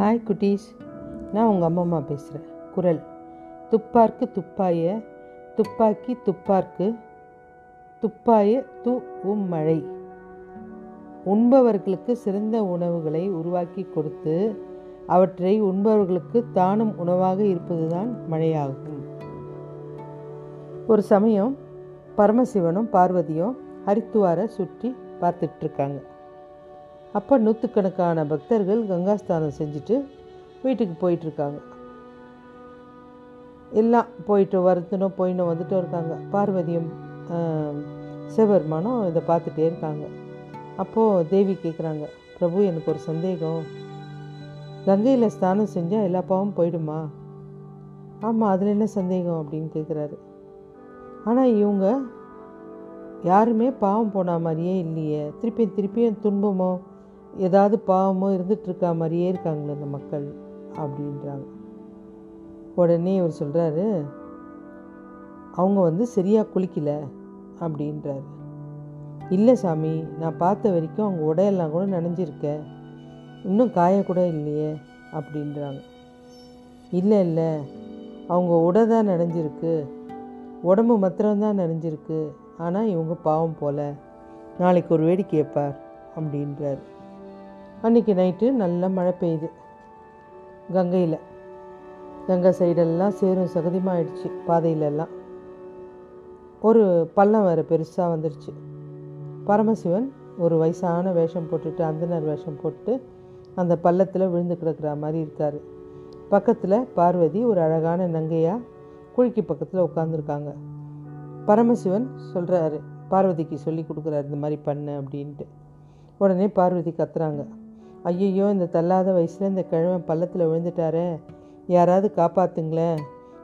Hi குட்டீஸ். நான் உங்கள் அம்மா அம்மா பேசுகிறேன் குரல். துப்பார்க்கு துப்பாய துப்பாக்கி துப்பார்க்கு துப்பாய து உம் மழை. உண்பவர்களுக்கு சிறந்த உணவுகளை உருவாக்கி கொடுத்து அவற்றை உண்பவர்களுக்கு தானும் உணவாக இருப்பதுதான் மழையாகும். ஒரு சமயம் பரமசிவனும் பார்வதியும் ஹரித்துவாரை சுற்றி பார்த்துட்ருக்காங்க அப்போ நூற்றுக்கணக்கான பக்தர்கள் கங்காஸ்தானம் செஞ்சுட்டு வீட்டுக்கு போயிட்டுருக்காங்க. எல்லாம் போயிட்டு வருத்தனும் போயினும் வந்துட்டும் இருக்காங்க. பார்வதியும் ஆஹ், சிவபெருமானும் இதை பார்த்துட்டே இருக்காங்க. அப்போது தேவி கேட்குறாங்க பிரபு எனக்கு ஒரு சந்தேகம். கங்கையில் ஸ்தானம் செஞ்சால் எல்லா பாவம் போயிடுமா? ஆமாம் அதில் என்ன சந்தேகம்? அப்படின்னு கேட்குறாரு ஆனால் இவங்க யாருமே பாவம் போன மாதிரியே இல்லையே. திருப்பியும் திருப்பியும் துன்பமோ ஏதாவது பாவமோ இருந்துகிட்ருக்கா மாதிரியே இருக்காங்களே இந்த மக்கள் அப்படின்றாங்க. உடனே இவர் சொல்கிறாரு அவங்க வந்து சரியாக குளிக்கல அப்படின்றாரு. இல்லை சாமி நான் பார்த்த வரைக்கும் அவங்க உடையெல்லாம் கூட நனைஞ்சிருக்க இன்னும் காயக்கூட இல்லையே அப்படின்றாங்க. இல்லை இல்லை அவங்க உடை தான் நனைஞ்சிருக்கு உடம்பு மாத்திரம்தான் நனைஞ்சிருக்கு ஆனால் இவங்க பாவம் போல நாளைக்கு ஒரு வேடிக்கை கேட்பார் அப்படின்றாரு. அன்றைக்கி நைட்டு நல்ல மழை பெய்யுது. கங்கையில். கங்கை சைடெல்லாம் சேரும் சகதிமாயிடுச்சு பாதையிலெல்லாம். ஒரு பள்ளம் வேறு பெருசாக வந்துடுச்சு பரமசிவன் ஒரு வயசான வேஷம் போட்டுட்டு அந்தனர் வேஷம் போட்டு அந்த பள்ளத்தில் விழுந்து கிடக்கிற மாதிரி இருக்கார். பக்கத்தில் பார்வதி ஒரு அழகான நங்கையாக குழிக்கு பக்கத்தில் உட்காந்துருக்காங்க பரமசிவன் சொல்கிறாரு பார்வதிக்கு சொல்லி கொடுக்குறாரு இந்த மாதிரி பண்ணு அப்படின்ட்டு. உடனே பார்வதி கத்துறாங்க. ஐயையோ இந்த தள்ளாத வயசில் இந்த கிழவன் பள்ளத்தில் விழுந்துட்டாரே. யாராவது காப்பாற்றுங்களேன்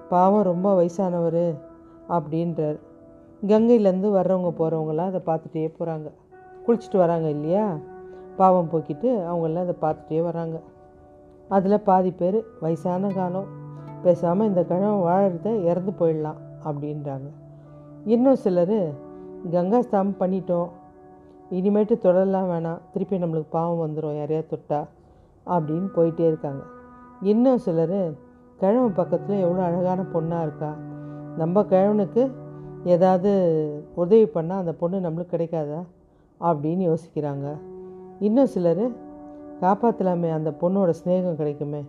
பாவம் ரொம்ப வயசானவர் அப்படின்றார். கங்கையிலேருந்து வர்றவங்க போகிறவங்களாம் அதை பார்த்துட்டே போகிறாங்க குளிச்சுட்டு வராங்க இல்லையா? பாவம் போக்கிட்டு அவங்களாம் அதை பார்த்துட்டே வராங்க அதில் பாதி பேர் வயசான காலம். பேசாமல் இந்த கிழமை வாழறத இறந்து போயிடலாம் அப்படின்றாங்க. இன்னும் சிலர் கங்காஸ்தாமம் பண்ணிட்டோம். இனிமேட்டு தொடரலாம் வேணாம். திருப்பி நம்மளுக்கு பாவம் வந்துடும் யாரையாவது தொட்டா அப்படின்னு போயிட்டே இருக்காங்க. இன்னும் சிலர் கிழவன் பக்கத்தில் எவ்வளோ அழகான பொண்ணாக இருக்கா? நம்ம கிழவனுக்கு ஏதாவது உதவி பண்ணால் அந்த பொண்ணு நம்மளுக்கு கிடைக்காதா? அப்படின்னு யோசிக்கிறாங்க. இன்னும் சிலர் காப்பாற்றலாமே அந்த பொண்ணோட ஸ்நேகம் கிடைக்குமே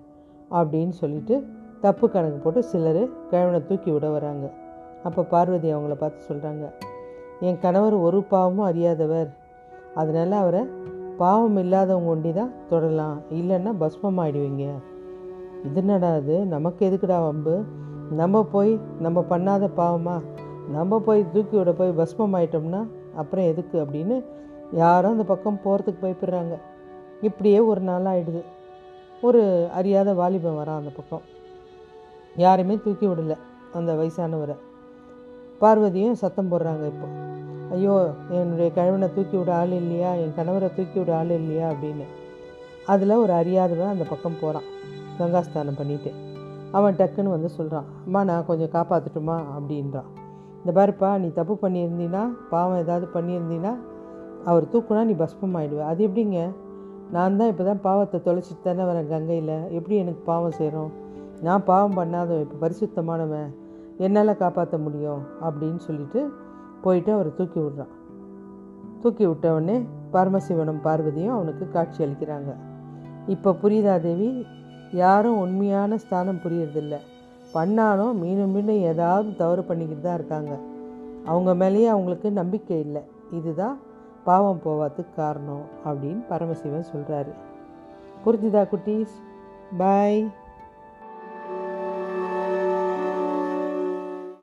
அப்படின்னு சொல்லிட்டு தப்பு கணக்கு போட்டு சிலர் கிழவனை தூக்கி விட வராங்க. அப்போ பார்வதி அவங்கள பார்த்து சொல்கிறாங்க என் கணவர் ஒரு பாவமும் அறியாதவர். அதனால் அவரை பாவம் இல்லாதவங்க ஒண்டி தான் தொடரலாம் இல்லைன்னா பஸ்மம் ஆயிடுவீங்க. இது என்னடா நமக்கு எதுக்குடா வம்பு? நம்ம போய் நம்ம பண்ணாத பாவமா? நம்ம போய் தூக்கி விட போய் பஸ்மம் ஆயிட்டோம்னா அப்புறம் எதுக்கு அப்படின்னு யாரும் அந்த பக்கம் போகிறதுக்கு பயப்படுறாங்க. இப்படியே ஒரு நாள் ஆகிடுது ஒரு அறியாத வாலிபன் வரான் அந்த பக்கம். யாருமே தூக்கி விடல அந்த வயசானவரை. பார்வதியும் சத்தம் போடுறாங்க இப்போ. ஐயோ என்னுடைய கழுவனை தூக்கி விட ஆள் இல்லையா? என் கணவரை தூக்கி விட ஆள் இல்லையா? அப்படின்னு. அதில் ஒரு அறியாதவன் அந்த பக்கம் போகிறான் கங்காஸ்தானம் பண்ணிட்டு. அவன் டக்குன்னு வந்து சொல்கிறான் அம்மா நான் கொஞ்சம் காப்பாற்றட்டுமா அப்படின்றான். இந்த பாருப்பா நீ தப்பு பண்ணியிருந்தீன்னா பாவம் ஏதாவது பண்ணியிருந்தீன்னா அவர் தூக்குனா நீ பஸ்பம் ஆயிடுவ. அது எப்படிங்க? நான் தான் இப்போ தான் பாவத்தை தொலைச்சிட்டு தானே வரேன் கங்கையில். எப்படி எனக்கு பாவம் செய்கிறோம் நான் பாவம் பண்ணாதவன் இப்போ பரிசுத்தமானவன். என்னால் காப்பாற்ற முடியும்? அப்படின்னு சொல்லிட்டு போயிட்டு அவரை தூக்கி விடுறான். தூக்கி விட்டவுடனே பரமசிவனும் பார்வதியும் அவனுக்கு காட்சி அளிக்கிறாங்க. இப்போ புரியுதா தேவி? யாரும் உண்மையான ஸ்தானம் புரியறதில்ல. பண்ணாலும் மீண்டும் மீண்டும் ஏதாவது தவறு பண்ணிக்கிட்டு தான் இருக்காங்க. அவங்க மேலேயே அவங்களுக்கு நம்பிக்கை இல்லை. இதுதான் பாவம் போவாதுக்கு காரணம் அப்படின்னு பரமசிவன் சொல்கிறாரு புரிஞ்சுதா குட்டீஸ் பாய்